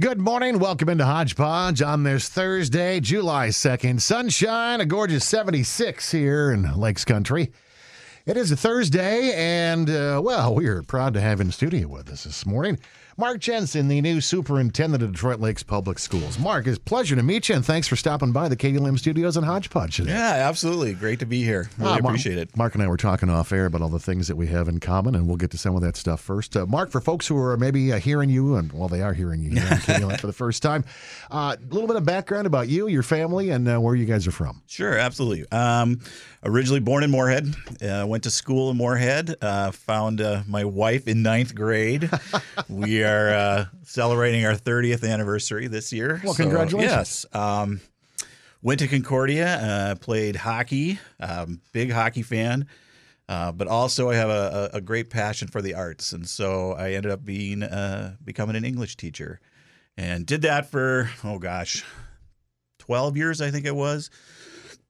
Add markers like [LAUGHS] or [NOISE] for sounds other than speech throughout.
Good morning. Welcome into Hodgepodge on this Thursday, July 2nd. Sunshine, a gorgeous 76 here in Lakes Country. It is a Thursday, and uh, well, we are proud to have in studio with us this morning Mark Jenson, the new superintendent of Detroit Lakes Public Schools. Mark, it's a pleasure to meet you, and thanks for stopping by the KDLM studios in Hodgepodge today. Yeah, absolutely. Great to be here. Really Ah, Mark- appreciate it. Mark and I were talking off air about all the things that we have in common, and we'll get to some of that stuff first. Uh, Mark, for folks who are maybe uh, hearing you, and well, they are hearing you here [LAUGHS] for the first time, uh, a little bit of background about you, your family, and uh, where you guys are from. Sure, absolutely. Um, originally born in Moorhead, uh, went to school in Moorhead. Uh, found uh, my wife in ninth grade. [LAUGHS] we are uh, celebrating our 30th anniversary this year. Well, congratulations. Yes. Um, went to Concordia, uh, played hockey. Um, big hockey fan. Uh, but also, I have a, a, a great passion for the arts, and so I ended up being uh, becoming an English teacher, and did that for oh gosh, twelve years I think it was.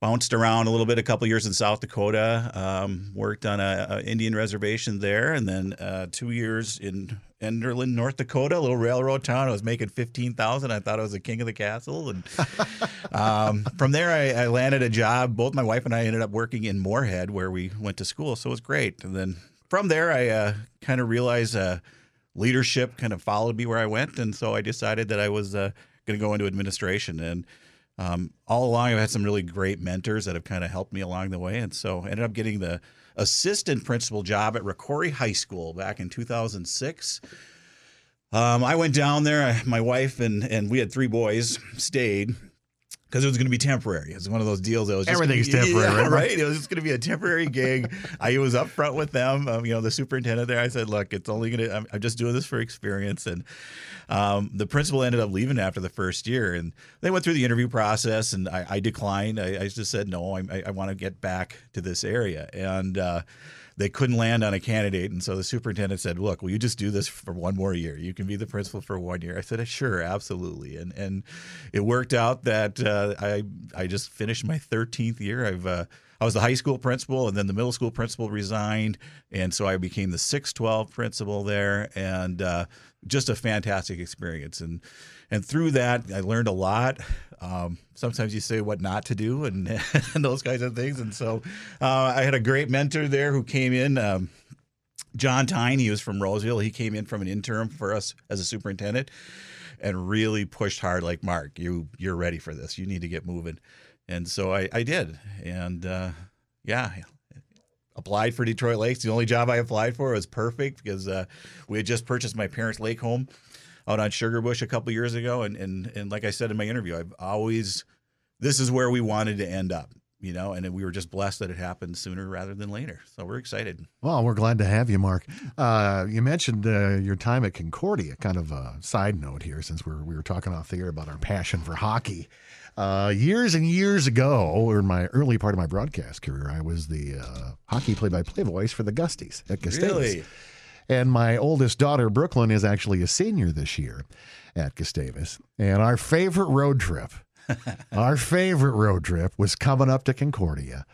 Bounced around a little bit, a couple years in South Dakota. Um, worked on a, a Indian reservation there, and then uh, two years in Enderlin, North Dakota, a little railroad town. I was making fifteen thousand. I thought I was the king of the castle, and [LAUGHS] um, from there I, I landed a job. Both my wife and I ended up working in Moorhead, where we went to school, so it was great. And then from there, I uh, kind of realized uh, leadership kind of followed me where I went, and so I decided that I was uh, going to go into administration. And um, all along, I've had some really great mentors that have kind of helped me along the way, and so I ended up getting the assistant principal job at Rocori High School back in 2006. Um, I went down there. My wife and and we had three boys stayed because it was going to be temporary. It was one of those deals that was just Everything's be- temporary, yeah, right? It was just going to be a temporary gig. [LAUGHS] I was up front with them. Um, you know, the superintendent there. I said, "Look, it's only going to. I'm, I'm just doing this for experience." And um, the principal ended up leaving after the first year, and they went through the interview process, and I, I declined. I, I just said, "No, I, I, I want to get back to this area," and. Uh, they couldn't land on a candidate, and so the superintendent said, "Look, will you just do this for one more year? You can be the principal for one year." I said, "Sure, absolutely." And and it worked out that uh, I I just finished my 13th year. I've uh, I was the high school principal, and then the middle school principal resigned, and so I became the 612 principal there, and uh, just a fantastic experience. And and through that, I learned a lot. Um, sometimes you say what not to do, and, [LAUGHS] and those kinds of things. And so uh, I had a great mentor there who came in. Um, John Tyne, he was from Roseville. He came in from an interim for us as a superintendent and really pushed hard like Mark, you you're ready for this. You need to get moving. And so I, I did. And uh, yeah, applied for Detroit Lakes. The only job I applied for was perfect because uh, we had just purchased my parents' lake home out on Sugar Bush a couple years ago. And, and and like I said in my interview, I've always this is where we wanted to end up. You know, and we were just blessed that it happened sooner rather than later. So we're excited. Well, we're glad to have you, Mark. Uh, you mentioned uh, your time at Concordia. Kind of a side note here, since we're, we were talking off the air about our passion for hockey. Uh, years and years ago, or in my early part of my broadcast career, I was the uh, hockey play-by-play voice for the Gusties at Gustavus. Really? And my oldest daughter, Brooklyn, is actually a senior this year at Gustavus. And our favorite road trip, [LAUGHS] our favorite road trip was coming up to Concordia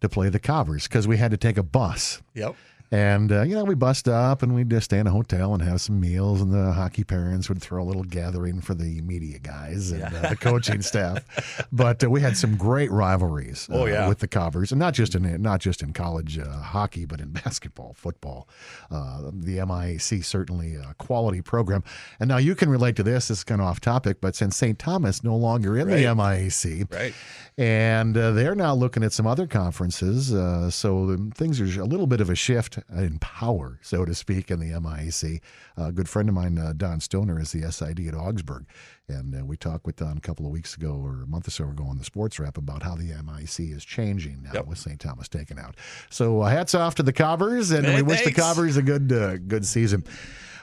to play the Cobbers because we had to take a bus. Yep. And, uh, you know, we bust up and we'd just stay in a hotel and have some meals. And the hockey parents would throw a little gathering for the media guys and uh, the coaching staff. But uh, we had some great rivalries uh, Oh, yeah. with the Cobbers, and not just in not just in college uh, hockey, but in [LAUGHS] basketball, football. Uh, the MIAC certainly a quality program. And now you can relate to this. This is kind of off topic, but since St. Thomas no longer in the MIAC, Right. and uh, they're now looking at some other conferences. Uh, so um, things are a little bit of a shift in power, so to speak, in the MIAC. a good friend of mine, uh, Don Stoner, is the SID at Augsburg. And uh, we talked with Don a couple of weeks ago or a month or so ago on the sports wrap about how the MIC is changing now Yep. with St. Thomas taken out. So uh, hats off to the Cobbers, and Hey, we wish the thanks. Cobbers a good uh, good season.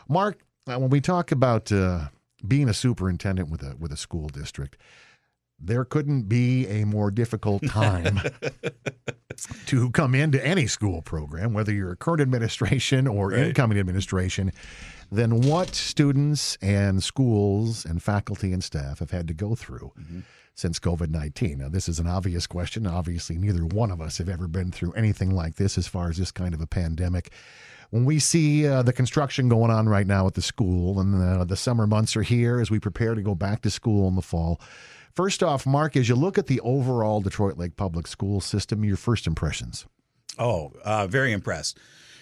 Mark, uh, when we talk about uh, being a superintendent with a with a school district, there couldn't be a more difficult time [LAUGHS] to come into any school program, whether you're a current administration or Right. incoming administration, than what students and schools and faculty and staff have had to go through mm-hmm. Since COVID 19. Now, this is an obvious question. Obviously, neither one of us have ever been through anything like this as far as this kind of a pandemic. when we see uh, the construction going on right now at the school and uh, the summer months are here as we prepare to go back to school in the fall. First off, Mark, as you look at the overall Detroit Lake Public School system, your first impressions? Oh, uh, very impressed.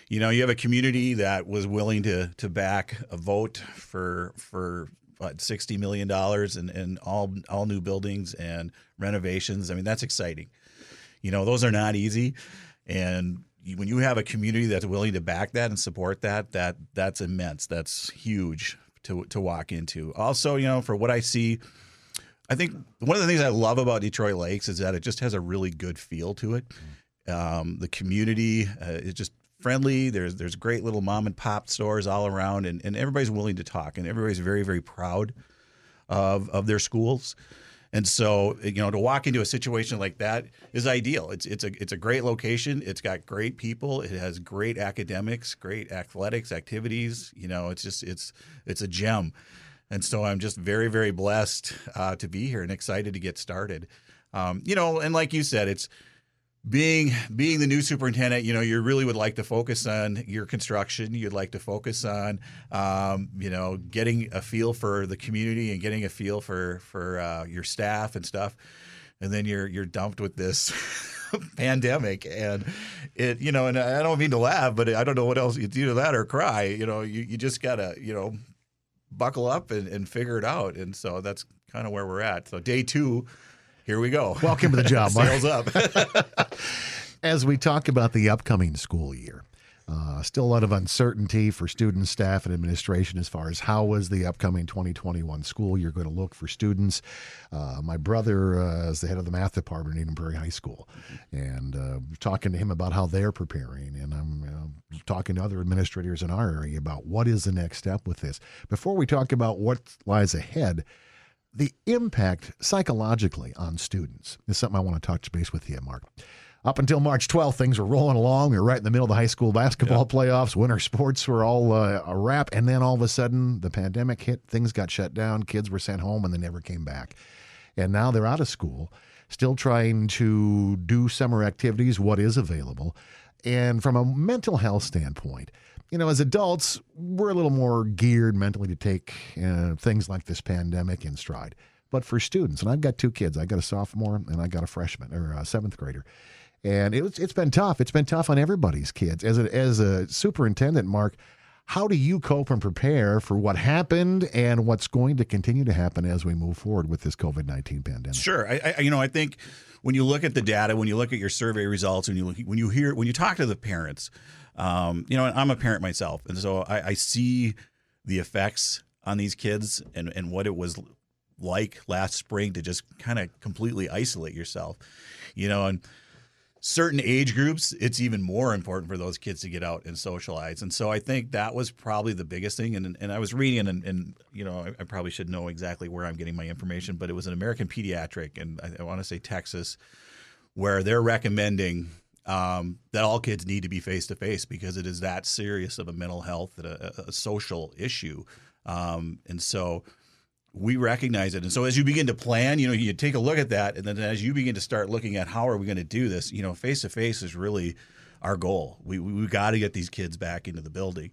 You know, you have a community that was willing to to back a vote for for what, sixty million dollars and and all all new buildings and renovations. I mean, that's exciting. You know, those are not easy, and when you have a community that's willing to back that and support that, that that's immense. That's huge to to walk into. Also, you know, for what I see. I think one of the things I love about Detroit Lakes is that it just has a really good feel to it. Um, the community uh, is just friendly. There's there's great little mom and pop stores all around, and, and everybody's willing to talk, and everybody's very very proud of of their schools. And so, you know, to walk into a situation like that is ideal. It's it's a it's a great location. It's got great people. It has great academics, great athletics activities. You know, it's just it's it's a gem. And so, I'm just very very blessed uh, to be here and excited to get started. Um, you know, and like you said, it's being being the new superintendent, you know, you really would like to focus on your construction. You'd like to focus on, um, you know, getting a feel for the community and getting a feel for for uh, your staff and stuff. And then you're you're dumped with this [LAUGHS] pandemic, and it, you know, and I don't mean to laugh, but I don't know what else you do that or cry. You know, you you just gotta, you know, buckle up and, and figure it out. And so that's kind of where we're at. So day two here we go. Welcome to the job, [LAUGHS] Mark. Sales up. [LAUGHS] As we talk about the upcoming school year, uh, still a lot of uncertainty for students, staff, and administration as far as how is the upcoming 2021 school year going to look for students. Uh, my brother uh, is the head of the math department at Eden Prairie High School, and uh, talking to him about how they're preparing, and I'm talking to other administrators in our area about what is the next step with this. Before we talk about what lies ahead, the impact psychologically on students is something I want to touch base with you, Mark. Up until March 12th, things were rolling along. We were right in the middle of the high school basketball playoffs. Winter sports were all uh, a wrap. And then all of a sudden, the pandemic hit. Things got shut down. Kids were sent home and they never came back. And now they're out of school, still trying to do summer activities, what is available. And from a mental health standpoint, you know, as adults, we're a little more geared mentally to take uh, things like this pandemic in stride. But for students, and I've got two kids, I got a sophomore and I got a freshman or a seventh grader, and it was, it's been tough. It's been tough on everybody's kids. As a, as a superintendent, Mark, how do you cope and prepare for what happened and what's going to continue to happen as we move forward with this COVID nineteen pandemic? Sure, I, I, you know I think when you look at the data, when you look at your survey results, when you look, when you hear when you talk to the parents, um, you know, I'm a parent myself, and so I, I see the effects on these kids and, and what it was like last spring to just kind of completely isolate yourself, you know, and certain age groups, it's even more important for those kids to get out and socialize. And so I think that was probably the biggest thing. And, and I was reading, and, and you know, I, I probably should know exactly where I'm getting my information, but it was an American Pediatric, and I, I want to say Texas, where they're recommending um, that all kids need to be face to face because it is that serious of a mental health and a, a social issue. Um, and so we recognize it. And so as you begin to plan, you know, you take a look at that, and then as you begin to start looking at how are we going to do this, you know, face to face is really our goal. We we, we got to get these kids back into the building.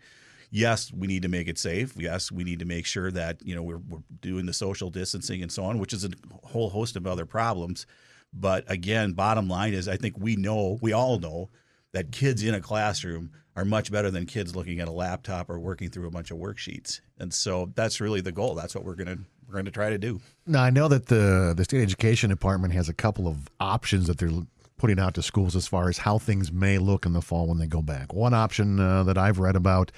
Yes, we need to make it safe. Yes, we need to make sure that you know we're, we're doing the social distancing and so on, which is a whole host of other problems. But again, bottom line is I think we know, we all know that kids in a classroom are much better than kids looking at a laptop or working through a bunch of worksheets. And so that's really the goal. That's what we're going to we're going to try to do. Now, I know that the the state education department has a couple of options that they're putting out to schools as far as how things may look in the fall when they go back. One option uh, that I've read about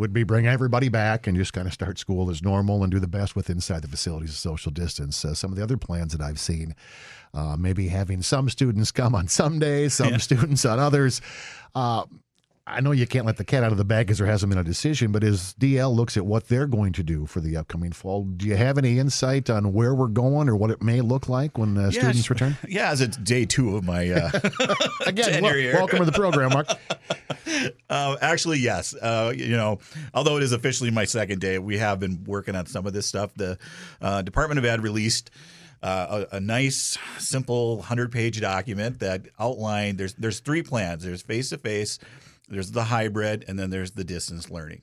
would be bring everybody back and just kind of start school as normal and do the best with inside the facilities of social distance. Uh, some of the other plans that I've seen, uh, maybe having some students come on some days, some yeah. students on others. Uh, I know you can't let the cat out of the bag because there hasn't been a decision, but as DL looks at what they're going to do for the upcoming fall, do you have any insight on where we're going or what it may look like when uh, yeah, students return? [LAUGHS] Yeah, as it's day two of my uh, [LAUGHS] again, well, welcome to the program, Mark. [LAUGHS] [LAUGHS] Uh, actually, yes. Uh, you know, although it is officially my second day, we have been working on some of this stuff. The uh, Department of Ed released. Uh, a, a, nice, simple hundred-page document that outlined there's there's three plans. There's face-to-face, there's the hybrid, and then there's the distance learning.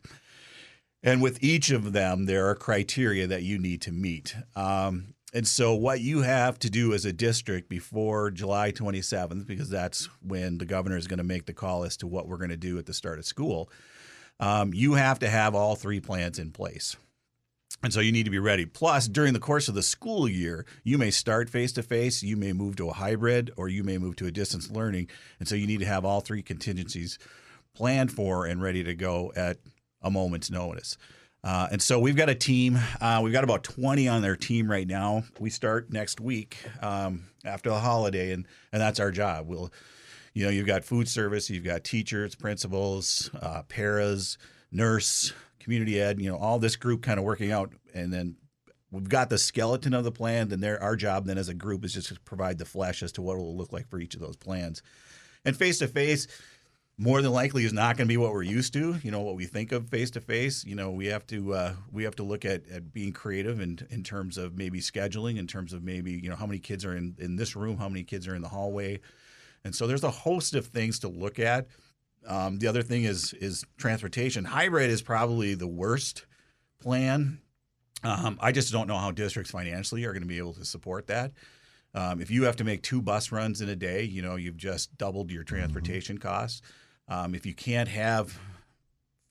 And with each of them, there are criteria that you need to meet. Um, and so, what you have to do as a district before July 27th, because that's when the governor is going to make the call as to what we're going to do at the start of school, um, you have to have all three plans in place. And so you need to be ready. Plus, during the course of the school year, you may start face to face, you may move to a hybrid, or you may move to a distance learning. And so you need to have all three contingencies planned for and ready to go at a moment's notice. Uh, and so we've got a team. Uh, we've got about 20 on their team right now. We start next week um, after the holiday, and and that's our job. We'll, you know, you've got food service, you've got teachers, principals, uh, paras, nurse, community ed. You know, all this group kind of working out, and then we've got the skeleton of the plan. Then our job then as a group is just to provide the flesh as to what it will look like for each of those plans. And face to face more than likely is not going to be what we're used to. You know what we think of face to face. You know we have to uh, we have to look at, at being creative in in terms of maybe scheduling, in terms of maybe you know how many kids are in in this room, how many kids are in the hallway, and so there's a host of things to look at. Um, the other thing is is transportation. Hybrid is probably the worst plan. Um, I just don't know how districts financially are going to be able to support that. Um, if you have to make two bus runs in a day, you know you've just doubled your transportation mm-hmm. costs. Um, if you can't have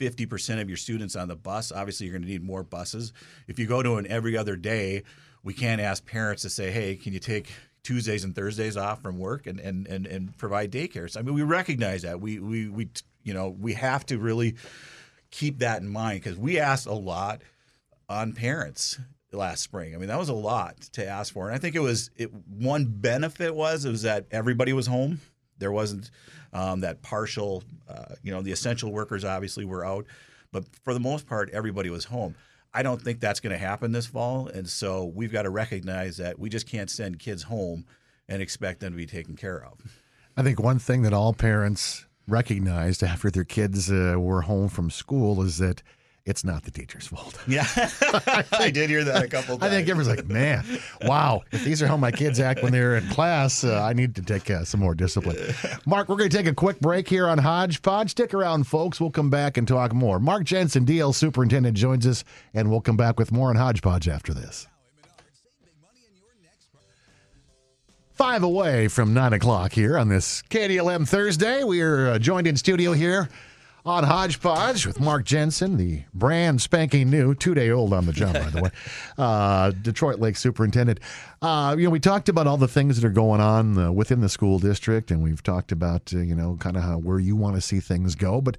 50% of your students on the bus, obviously you're going to need more buses. If you go to an every other day, we can't ask parents to say, hey, can you take Tuesdays and Thursdays off from work and, and, and, and provide daycare? So, I mean, we recognize that. We, we, we, you know, we have to really keep that in mind because we asked a lot on parents last spring. I mean, that was a lot to ask for. And I think it was it one benefit was it was that everybody was home. There wasn't um, that partial, uh, you know, the essential workers obviously were out, but for the most part, everybody was home. I don't think that's going to happen this fall, and so we've got to recognize that we just can't send kids home and expect them to be taken care of. I think one thing that all parents recognized after their kids uh, were home from school is that it's not the teacher's fault. [LAUGHS] Yeah, [LAUGHS] I did hear that a couple times. I think everyone's like, man, wow, if these are how my kids act when they're in class, uh, I need to take uh, some more discipline. [LAUGHS] Mark, we're going to take a quick break here on Hodgepodge. Stick around, folks. We'll come back and talk more. Mark Jenson, DL Superintendent, joins us, and we'll come back with more on Hodgepodge after this. Five away from nine o'clock here on this KDLM Thursday. We are uh, joined in studio here on Hodgepodge with Mark Jenson, the brand spanking new, two day old on the job, by the way, [LAUGHS] uh, Detroit Lake Superintendent. Uh, you know, we talked about all the things that are going on uh, within the school district, and we've talked about, uh, you know, kind of where you want to see things go. But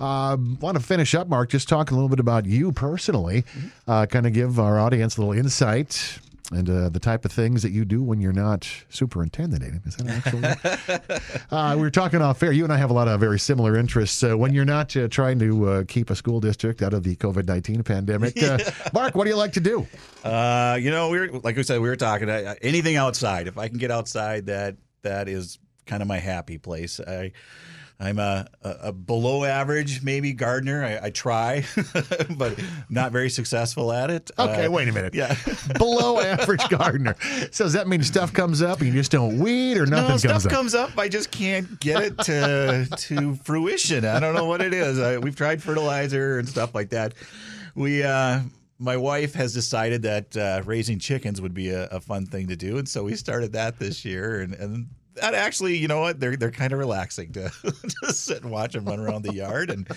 uh, want to finish up, Mark, just talking a little bit about you personally, mm-hmm. Uh, kind of give our audience a little insight and uh, the type of things that you do when you're not superintendent. Is that actually? [LAUGHS] uh, we were talking off air. You and I have a lot of very similar interests. Uh, when you're not uh, trying to uh, keep a school district out of the COVID nineteen pandemic, uh, yeah. [LAUGHS] Mark, what do you like to do? you know, we are like we said, we were talking anything outside. If I can get outside, that that is kind of my happy place. I I'm a, a, below average, maybe gardener. I, I try, [LAUGHS] but not very successful at it. Okay, uh, wait a minute. Yeah, [LAUGHS] below average gardener. So does that mean stuff comes up and you just don't weed, or nothing no, comes stuff up? comes up. I just can't get it to [LAUGHS] to fruition. I don't know what it is. I, we've tried fertilizer and stuff like that. We. Uh, my wife has decided that uh, raising chickens would be a, a, fun thing to do, and so we started that this year. And, and that actually, you know what? They're they're kind of relaxing to [LAUGHS] just sit and watch them run around the yard. And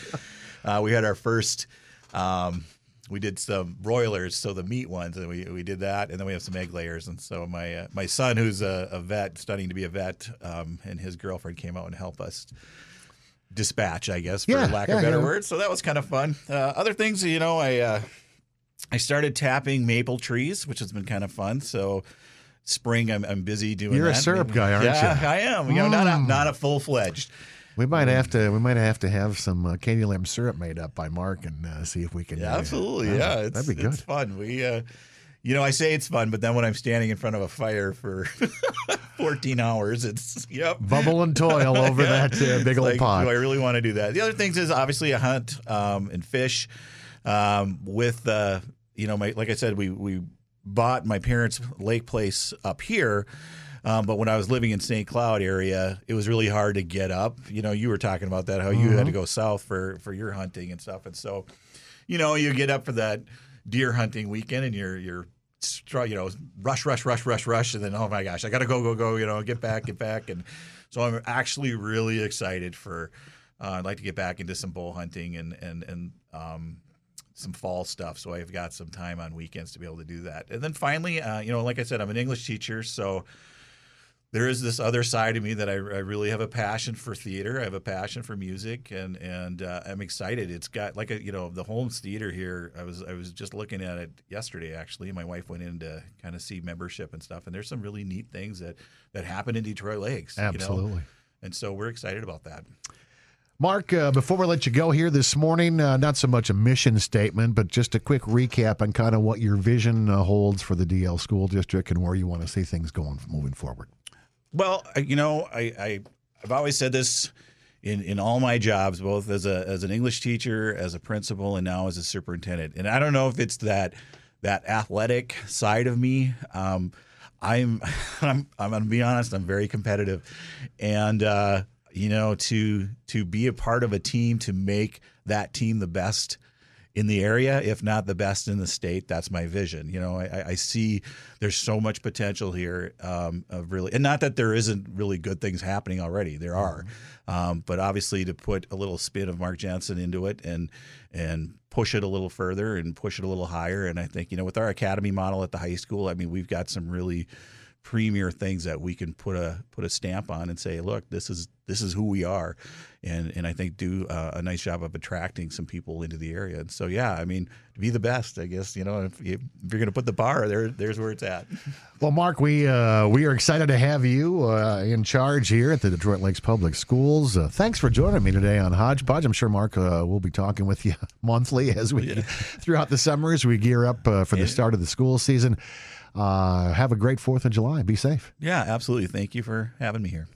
uh, we had our first. Um, we did some broilers, so the meat ones, and we, we did that, and then we have some egg layers. And so my uh, my son, who's a, a, vet, studying to be a vet, um, and his girlfriend came out and helped us dispatch, I guess, for yeah, lack yeah, of better yeah. words. So that was kind of fun. Uh, other things, you know, I uh, I started tapping maple trees, which has been kind of fun. So spring, I'm, I'm busy doing. You're that. a syrup guy, aren't you? yeah, you? I am. You know, not a, mm. not a full fledged. We might have to. We might have to have some uh, candy lamb syrup made up by Mark and uh, see if we can. Yeah, absolutely. Uh, yeah, that'd be good. It's fun. We, uh, you know, I say it's fun, but then when I'm standing in front of a fire for [LAUGHS] 14 hours, it's yep, bubble and toil [LAUGHS] over yeah. that uh, big old like, pot. Do I really want to do that? The other things is obviously a hunt um, and fish. Um, with uh, you know, my like I said, we we bought my parents' lake place up here. Um, but when I was living in St. Cloud area, it was really hard to get up. You know, you were talking about that how you had to go south for for your hunting and stuff, and so you know you get up for that deer hunting weekend and you're you're you know rush rush rush rush rush and then oh my gosh I got to go go go you know get back get back and so I'm actually really excited for uh, I'd like to get back into some bull hunting and and and um, some fall stuff. So I've got some time on weekends to be able to do that. And then finally, uh, you know, like I said, I'm an English teacher, so there is this other side of me that I, I really have a passion for theater. I have a passion for music, and and uh, I'm excited. It's got like a you know the Holmes Theater here. I was I was just looking at it yesterday. Actually, my wife went in to kind of see membership and stuff, and there's some really neat things that that happen in Detroit Lakes. you know? Absolutely. And so we're excited about that. Mark, uh, before we let you go here this morning, uh, not so much a mission statement, but just a quick recap on kind of what your vision uh, holds for the DL School District and where you want to see things going moving forward. Well, you know, I, I've always said this in, in all my jobs, both as a as an English teacher, as a principal, and now as a superintendent. And I don't know if it's that that athletic side of me. Um, I'm [LAUGHS] I'm I'm gonna be honest. I'm very competitive, and uh, you know, to to be a part of a team to make that team the best in the area, if not the best in the state. That's my vision. You know, I, I see there's so much potential here um, of really, and not that there isn't really good things happening already. There are, um, but obviously to put a little spin of Mark Jenson into it and and push it a little further and push it a little higher. And I think you know, with our academy model at the high school, I mean, we've got some really premier things that we can put a put a stamp on and say, look, this is this is who we are, and and I think do uh, a nice job of attracting some people into the area. And so yeah, I mean, to be the best, I guess you know if, you, if you're going to put the bar there, there's where it's at. [LAUGHS] Well, Mark, we uh, we are excited to have you uh, in charge here at the Detroit Lakes Public Schools. Uh, thanks for joining me today on Hodgepodge. I'm sure Mark uh, will be talking with you [LAUGHS] monthly as we throughout the summer as we gear up uh, for the start of the school season. Uh, have a great Fourth of July. Be safe. Yeah, absolutely. Thank you for having me here.